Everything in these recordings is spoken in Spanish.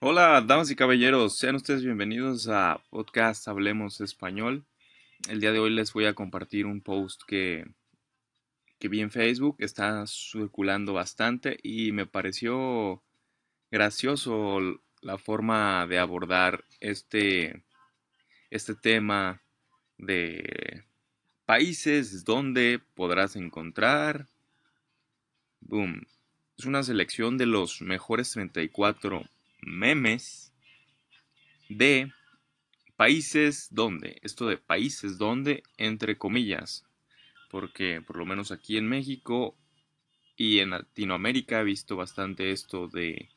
Hola, damas y caballeros, sean ustedes bienvenidos a Podcast Hablemos Español. El día de hoy les voy a compartir un post que, que vi en Facebook, está circulando bastante y me pareció gracioso la forma de abordar este, este tema de países donde podrás encontrar. Boom. Es una selección de los mejores 34 memes de países donde, esto de países donde, entre comillas, porque por lo menos aquí en México y en Latinoamérica he visto bastante esto de,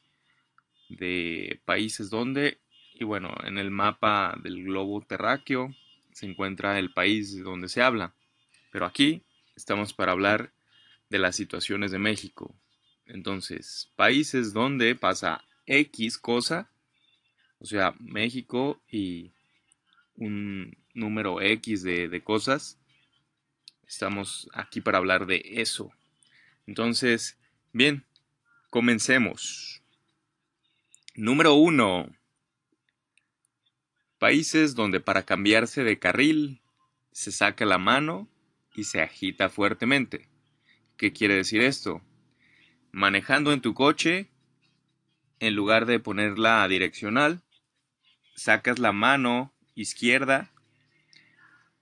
de países donde, y bueno, en el mapa del globo terráqueo se encuentra el país donde se habla, pero aquí estamos para hablar de las situaciones de México. Entonces, países donde pasa X cosa, o sea, México y un número X de, cosas. Estamos aquí para hablar de eso. Entonces, bien, comencemos. Número uno. Países donde para cambiarse de carril se saca la mano y se agita fuertemente. ¿Qué quiere decir esto? Manejando en tu coche, en lugar de ponerla direccional, sacas la mano izquierda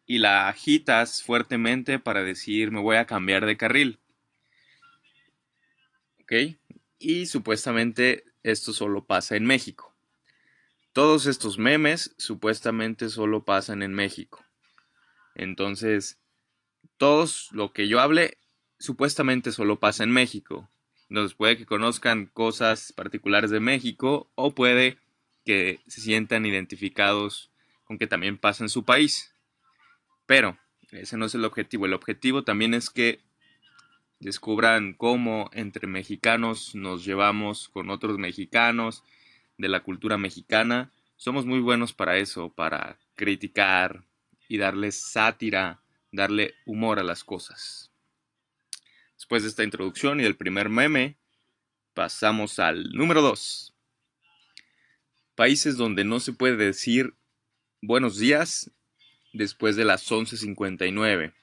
y la agitas fuertemente para decir me voy a cambiar de carril. ¿Ok? Y supuestamente esto solo pasa en México. Todos estos memes supuestamente solo pasan en México. Entonces, todos lo que yo hable supuestamente solo pasa en México. Entonces puede que conozcan cosas particulares de México o puede que se sientan identificados con que también pasa en su país. Pero ese no es el objetivo. El objetivo también es que descubran cómo entre mexicanos nos llevamos con otros mexicanos de la cultura mexicana. Somos muy buenos para eso, para criticar y darle sátira, darle humor a las cosas. Después de esta introducción y del primer meme, pasamos al número 2. Países donde no se puede decir buenos días después de las 11.59.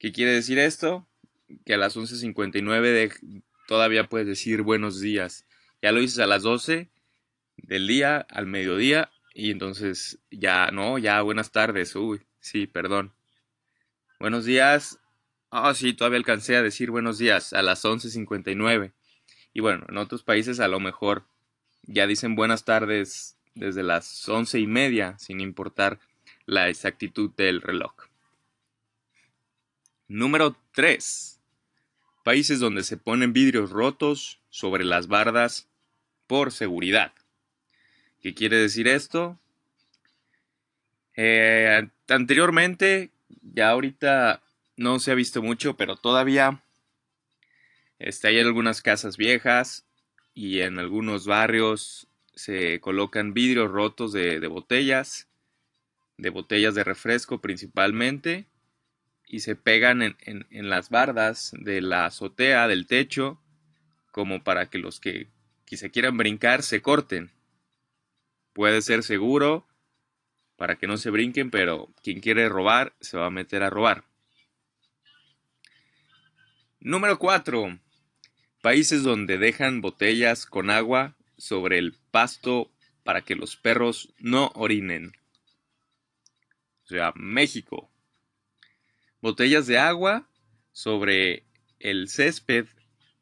¿Qué quiere decir esto? Que a las 11.59 todavía puedes decir buenos días. Ya lo dices a las 12 del día al mediodía y entonces ya no, ya buenas tardes. Uy, sí, perdón. Buenos días Ah, sí, todavía alcancé a decir buenos días a las 11.59. Y bueno, en otros países a lo mejor ya dicen buenas tardes desde las once y media, sin importar la exactitud del reloj. Número 3. Países donde se ponen vidrios rotos sobre las bardas por seguridad. ¿Qué quiere decir esto? Eh, anteriormente, ya ahorita no se ha visto mucho, pero todavía este, hay algunas casas viejas y en algunos barrios se colocan vidrios rotos de, botellas, de botellas de refresco principalmente, y se pegan en, las bardas de la azotea, del techo, como para que los que, que se quieran brincar se corten. Puede ser seguro para que no se brinquen, pero quien quiere robar se va a meter a robar. Número 4. Países donde dejan botellas con agua sobre el pasto para que los perros no orinen. O sea, México. Botellas de agua sobre el césped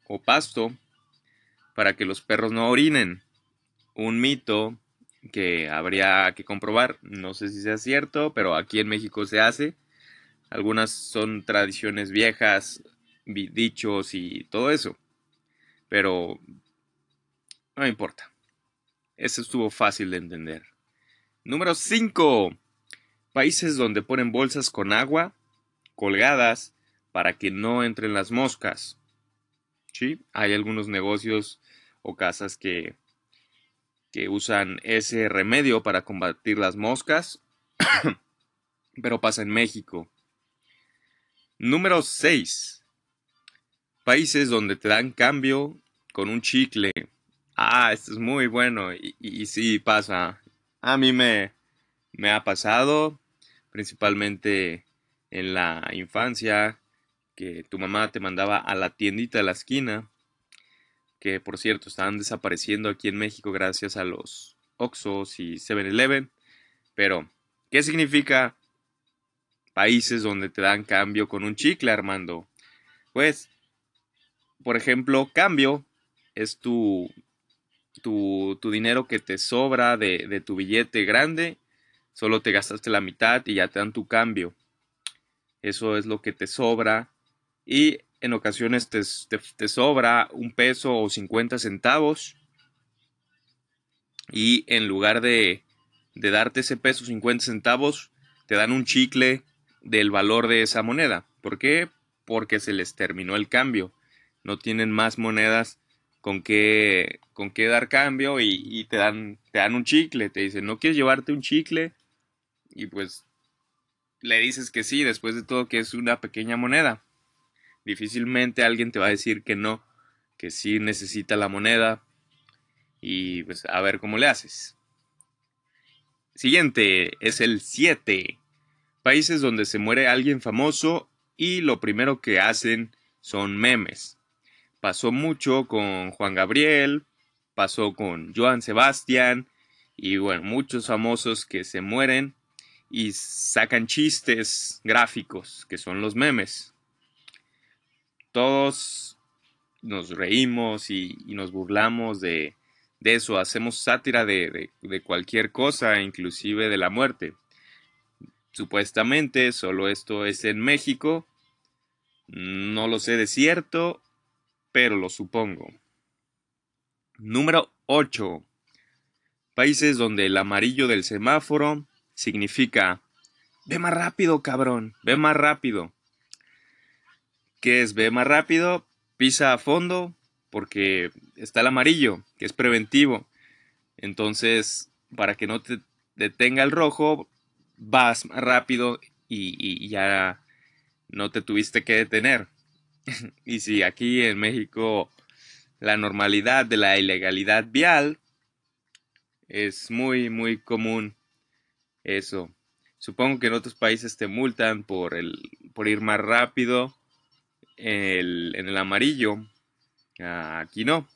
o pasto para que los perros no orinen. Un mito que habría que comprobar. No sé si sea cierto, pero aquí en México se hace. Algunas son tradiciones viejas dichos y todo eso. Pero no importa. Eso estuvo fácil de entender. Número 5. Países donde ponen bolsas con agua colgadas para que no entren las moscas. ¿Sí? Hay algunos negocios o casas que, que usan ese remedio para combatir las moscas, pero pasa en México. Número 6 países donde te dan cambio con un chicle Ah, esto es muy bueno. Y, y, sí pasa. A mí me, me ha pasado, principalmente en la infancia, que tu mamá te mandaba a la tiendita de la esquina, que por cierto están desapareciendo aquí en México gracias a los Oxos y 7-Eleven. Pero, ¿qué significa países donde te dan cambio con un chicle, Armando? Pues, por ejemplo, cambio es tu, tu, dinero que te sobra de, de tu billete grande, solo te gastaste la mitad y ya te dan tu cambio. Eso es lo que te sobra. Y en ocasiones te, sobra un peso o 50 centavos. Y en lugar de, de darte ese peso 50 centavos, te dan un chicle del valor de esa moneda. ¿Por qué? Porque se les terminó el cambio. No tienen más monedas con qué, con qué dar cambio y, te, dan, te dan un chicle. Te dicen, ¿no quieres llevarte un chicle? Y pues le dices que sí, después de todo que es una pequeña moneda. Difícilmente alguien te va a decir que no, que sí necesita la moneda y pues a ver cómo le haces. Siguiente es el 7. Países donde se muere alguien famoso y lo primero que hacen son memes. Pasó mucho con Juan Gabriel, pasó con Joan Sebastián y bueno, muchos famosos que se mueren y sacan chistes gráficos, que son los memes. Todos nos reímos y, nos burlamos de, eso, hacemos sátira de, cualquier cosa, inclusive de la muerte. Supuestamente solo esto es en México, no lo sé de cierto, pero lo supongo. Número 8. Países donde el amarillo del semáforo significa, ve más rápido, cabrón, ve más rápido. ¿Qué es? Ve más rápido, pisa a fondo, porque está el amarillo, que es preventivo. Entonces, para que no te detenga el rojo, vas más rápido y, y ya no te tuviste que detener. y si aquí en México la normalidad de la ilegalidad vial es muy, muy común eso. Supongo que en otros países te multan por, el, por ir más rápido en el, amarillo. Aquí no.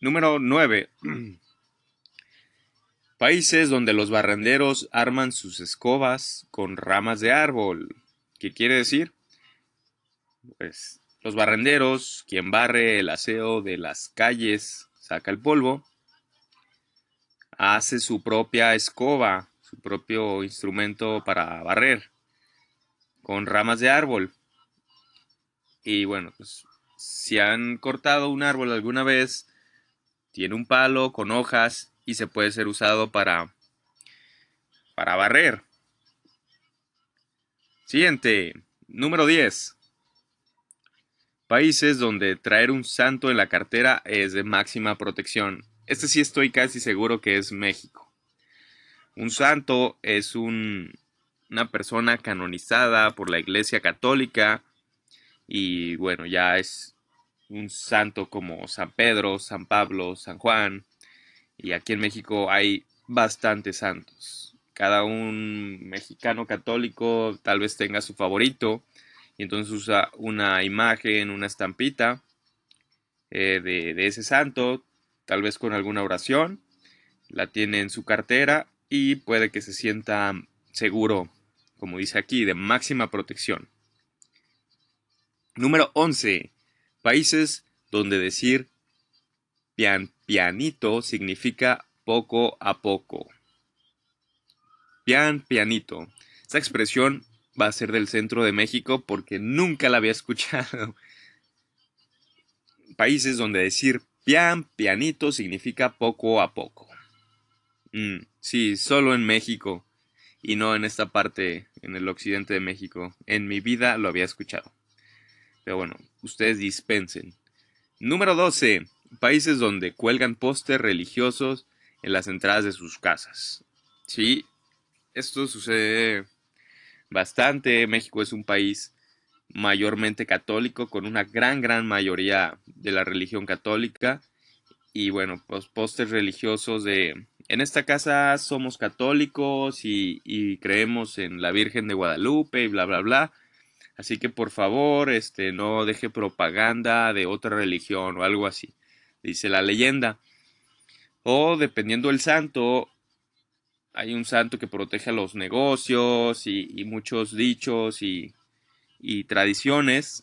Número 9. Países donde los barrenderos arman sus escobas con ramas de árbol. ¿Qué quiere decir? Pues los barrenderos, quien barre el aseo de las calles, saca el polvo, hace su propia escoba, su propio instrumento para barrer, con ramas de árbol. Y bueno, pues si han cortado un árbol alguna vez, tiene un palo con hojas y se puede ser usado para, para barrer. Siguiente, número 10. Países donde traer un santo en la cartera es de máxima protección. Este sí estoy casi seguro que es México. Un santo es una persona canonizada por la Iglesia Católica y bueno, ya es un santo como San Pedro, San Pablo, San Juan y aquí en México hay bastantes santos. Cada un mexicano católico tal vez tenga su favorito y entonces usa una imagen, una estampita eh, de, de ese santo tal vez con alguna oración, la tiene en su cartera y puede que se sienta seguro, como dice aquí, de máxima protección. Número 11. Países donde decir pian, pianito significa poco a poco. Pian, pianito. Esta expresión va a ser del centro de México porque nunca la había escuchado. Países donde decir Pian, pianito significa poco a poco. Mm, sí, solo en México y no en esta parte, en el occidente de México. En mi vida lo había escuchado. Pero bueno, ustedes dispensen. Número 12. Países donde cuelgan póster religiosos en las entradas de sus casas. Sí, esto sucede bastante. México es un país mayormente católico, con una gran, gran mayoría de la religión católica, y bueno, pues pósters religiosos de en esta casa somos católicos y, y, creemos en la Virgen de Guadalupe y bla bla bla. Así que por favor, este, no deje propaganda de otra religión o algo así. Dice la leyenda. O dependiendo del santo, hay un santo que protege a los negocios y, muchos dichos y, tradiciones.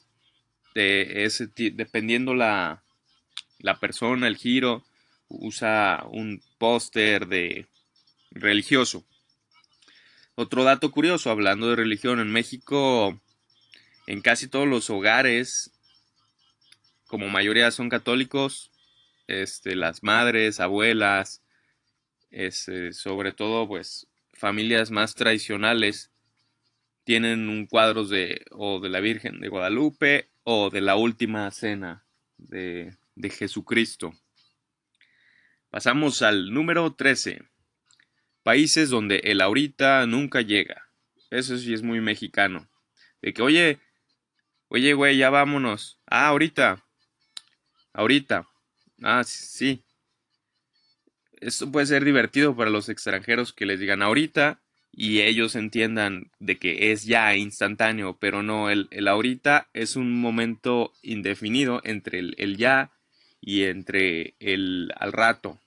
Dependiendo la, la persona, el giro, usa un póster de religioso. Otro dato curioso, hablando de religión, en México, en casi todos los hogares, como mayoría son católicos, este, las madres, abuelas, este, sobre todo, pues, familias más tradicionales, tienen un cuadro de, o de la Virgen de Guadalupe o de la última cena de, de Jesucristo. Pasamos al número 13. Países donde el ahorita nunca llega. Eso sí es muy mexicano. De que, oye, oye, güey, ya vámonos. Ah, ahorita. Ahorita. Ah, sí. Esto puede ser divertido para los extranjeros que les digan ahorita y ellos entiendan de que es ya instantáneo, pero no, el, el ahorita es un momento indefinido entre el, el ya y entre el al rato.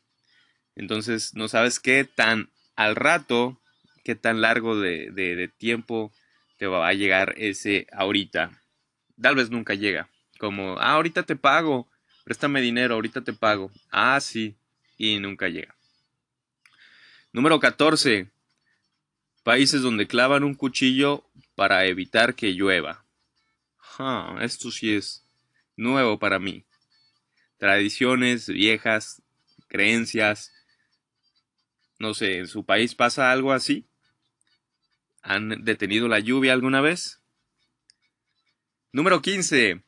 Entonces no sabes qué tan al rato, qué tan largo de, tiempo te va a llegar ese ahorita. Tal vez nunca llega. Como, ah, ahorita te pago, préstame dinero, ahorita te pago. Ah, sí, y nunca llega. Número 14. Países donde clavan un cuchillo para evitar que llueva. esto sí es nuevo para mí. Tradiciones viejas, creencias, no sé, ¿en su país pasa algo así? ¿Han detenido la lluvia alguna vez? Número 15.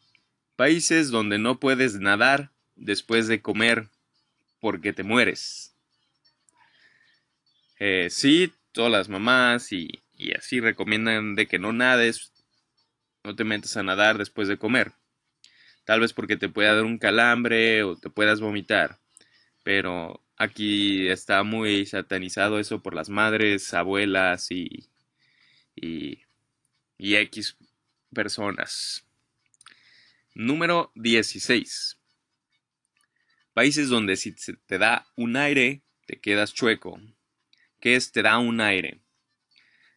Países donde no puedes nadar después de comer porque te mueres. Eh, sí, todas las mamás y, y así recomiendan de que no nades, no te metas a nadar después de comer. Tal vez porque te pueda dar un calambre o te puedas vomitar. Pero Aquí está muy satanizado eso por las madres, abuelas y, y, y X personas. Número 16. Países donde si te da un aire, te quedas chueco. ¿Qué es te da un aire?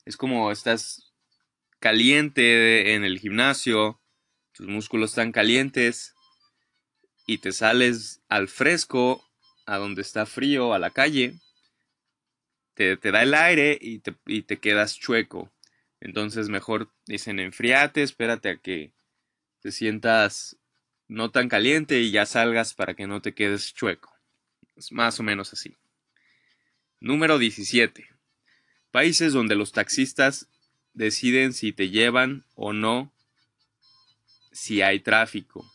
Es como estás caliente en el gimnasio, tus músculos están calientes y te sales al fresco a donde está frío, a la calle, te, da el aire y te, y te, quedas chueco. Entonces mejor dicen enfriate, espérate a que te sientas no tan caliente y ya salgas para que no te quedes chueco. Es más o menos así. Número 17. Países donde los taxistas deciden si te llevan o no si hay tráfico.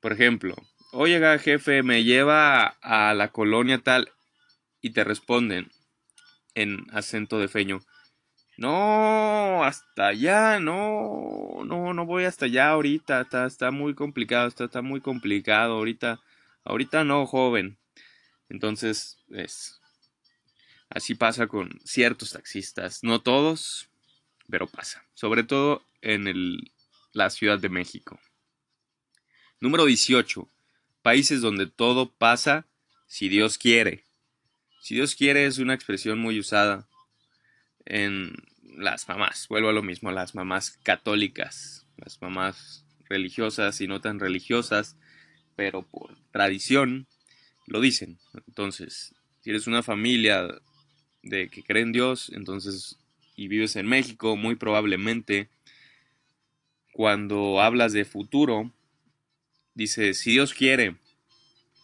Por ejemplo, oye jefe, me lleva a, la colonia tal y te responden en acento de feño. No, hasta allá, no, no, no voy hasta allá ahorita, está, muy complicado, está, muy complicado ahorita, ahorita no, joven. Entonces, es, así pasa con ciertos taxistas, no todos, pero pasa, sobre todo en la Ciudad de México. Número 18 países donde todo pasa si Dios quiere. Si Dios quiere es una expresión muy usada en las mamás. Vuelvo a lo mismo, las mamás católicas, las mamás religiosas y no tan religiosas, pero por tradición lo dicen. Entonces, si eres una familia de que cree en Dios, entonces y vives en México, muy probablemente cuando hablas de futuro, dice, si Dios quiere,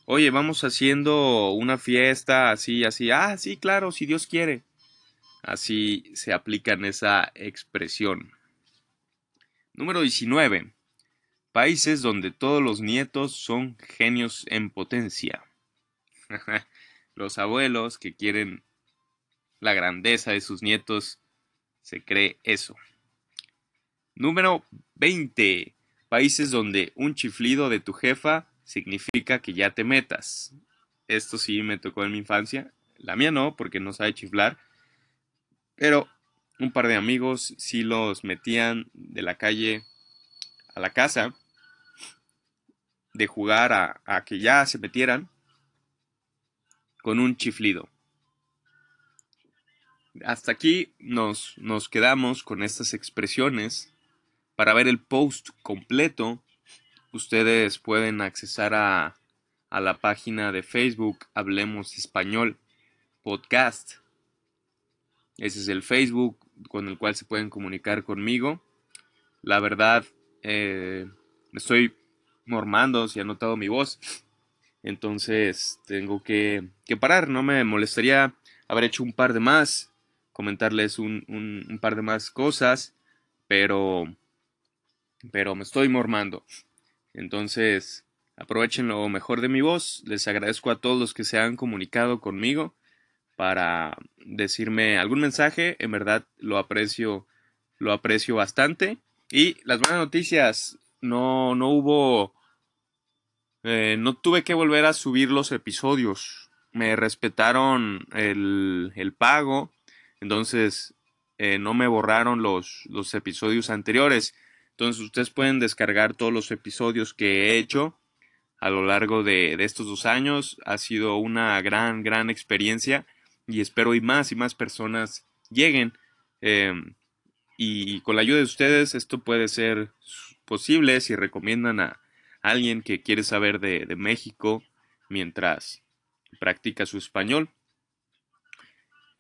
oye, vamos haciendo una fiesta así, así, ah, sí, claro, si Dios quiere. Así se aplica esa expresión. Número 19. Países donde todos los nietos son genios en potencia. los abuelos que quieren la grandeza de sus nietos, se cree eso. Número 20 países donde un chiflido de tu jefa significa que ya te metas. Esto sí me tocó en mi infancia. La mía no, porque no sabe chiflar. Pero un par de amigos sí los metían de la calle a la casa de jugar a, que ya se metieran con un chiflido. Hasta aquí nos, nos quedamos con estas expresiones. Para ver el post completo, ustedes pueden accesar a, a la página de Facebook Hablemos Español Podcast. Ese es el Facebook con el cual se pueden comunicar conmigo. La verdad, eh, estoy mormando, si ha notado mi voz. Entonces tengo que, que, parar. No me molestaría haber hecho un par de más, comentarles un, un, par de más cosas, pero, pero me estoy mormando. Entonces, aprovechen lo mejor de mi voz. Les agradezco a todos los que se han comunicado conmigo para decirme algún mensaje. En verdad lo aprecio, lo aprecio bastante. Y las buenas noticias, no, no hubo, eh, no tuve que volver a subir los episodios. Me respetaron el, el pago, entonces eh, no me borraron los, los episodios anteriores. Entonces ustedes pueden descargar todos los episodios que he hecho a lo largo de, de, estos dos años. Ha sido una gran, gran experiencia y espero y más y más personas lleguen. Eh, y con la ayuda de ustedes esto puede ser posible si recomiendan a alguien que quiere saber de, México mientras practica su español.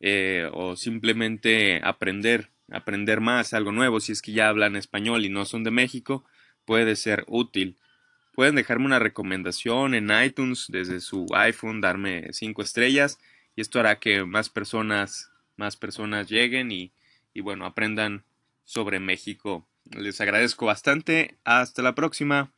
Eh, o simplemente aprender aprender más, algo nuevo, si es que ya hablan español y no son de México, puede ser útil. Pueden dejarme una recomendación en iTunes desde su iPhone, darme 5 estrellas y esto hará que más personas, más personas lleguen y, y bueno, aprendan sobre México. Les agradezco bastante. Hasta la próxima.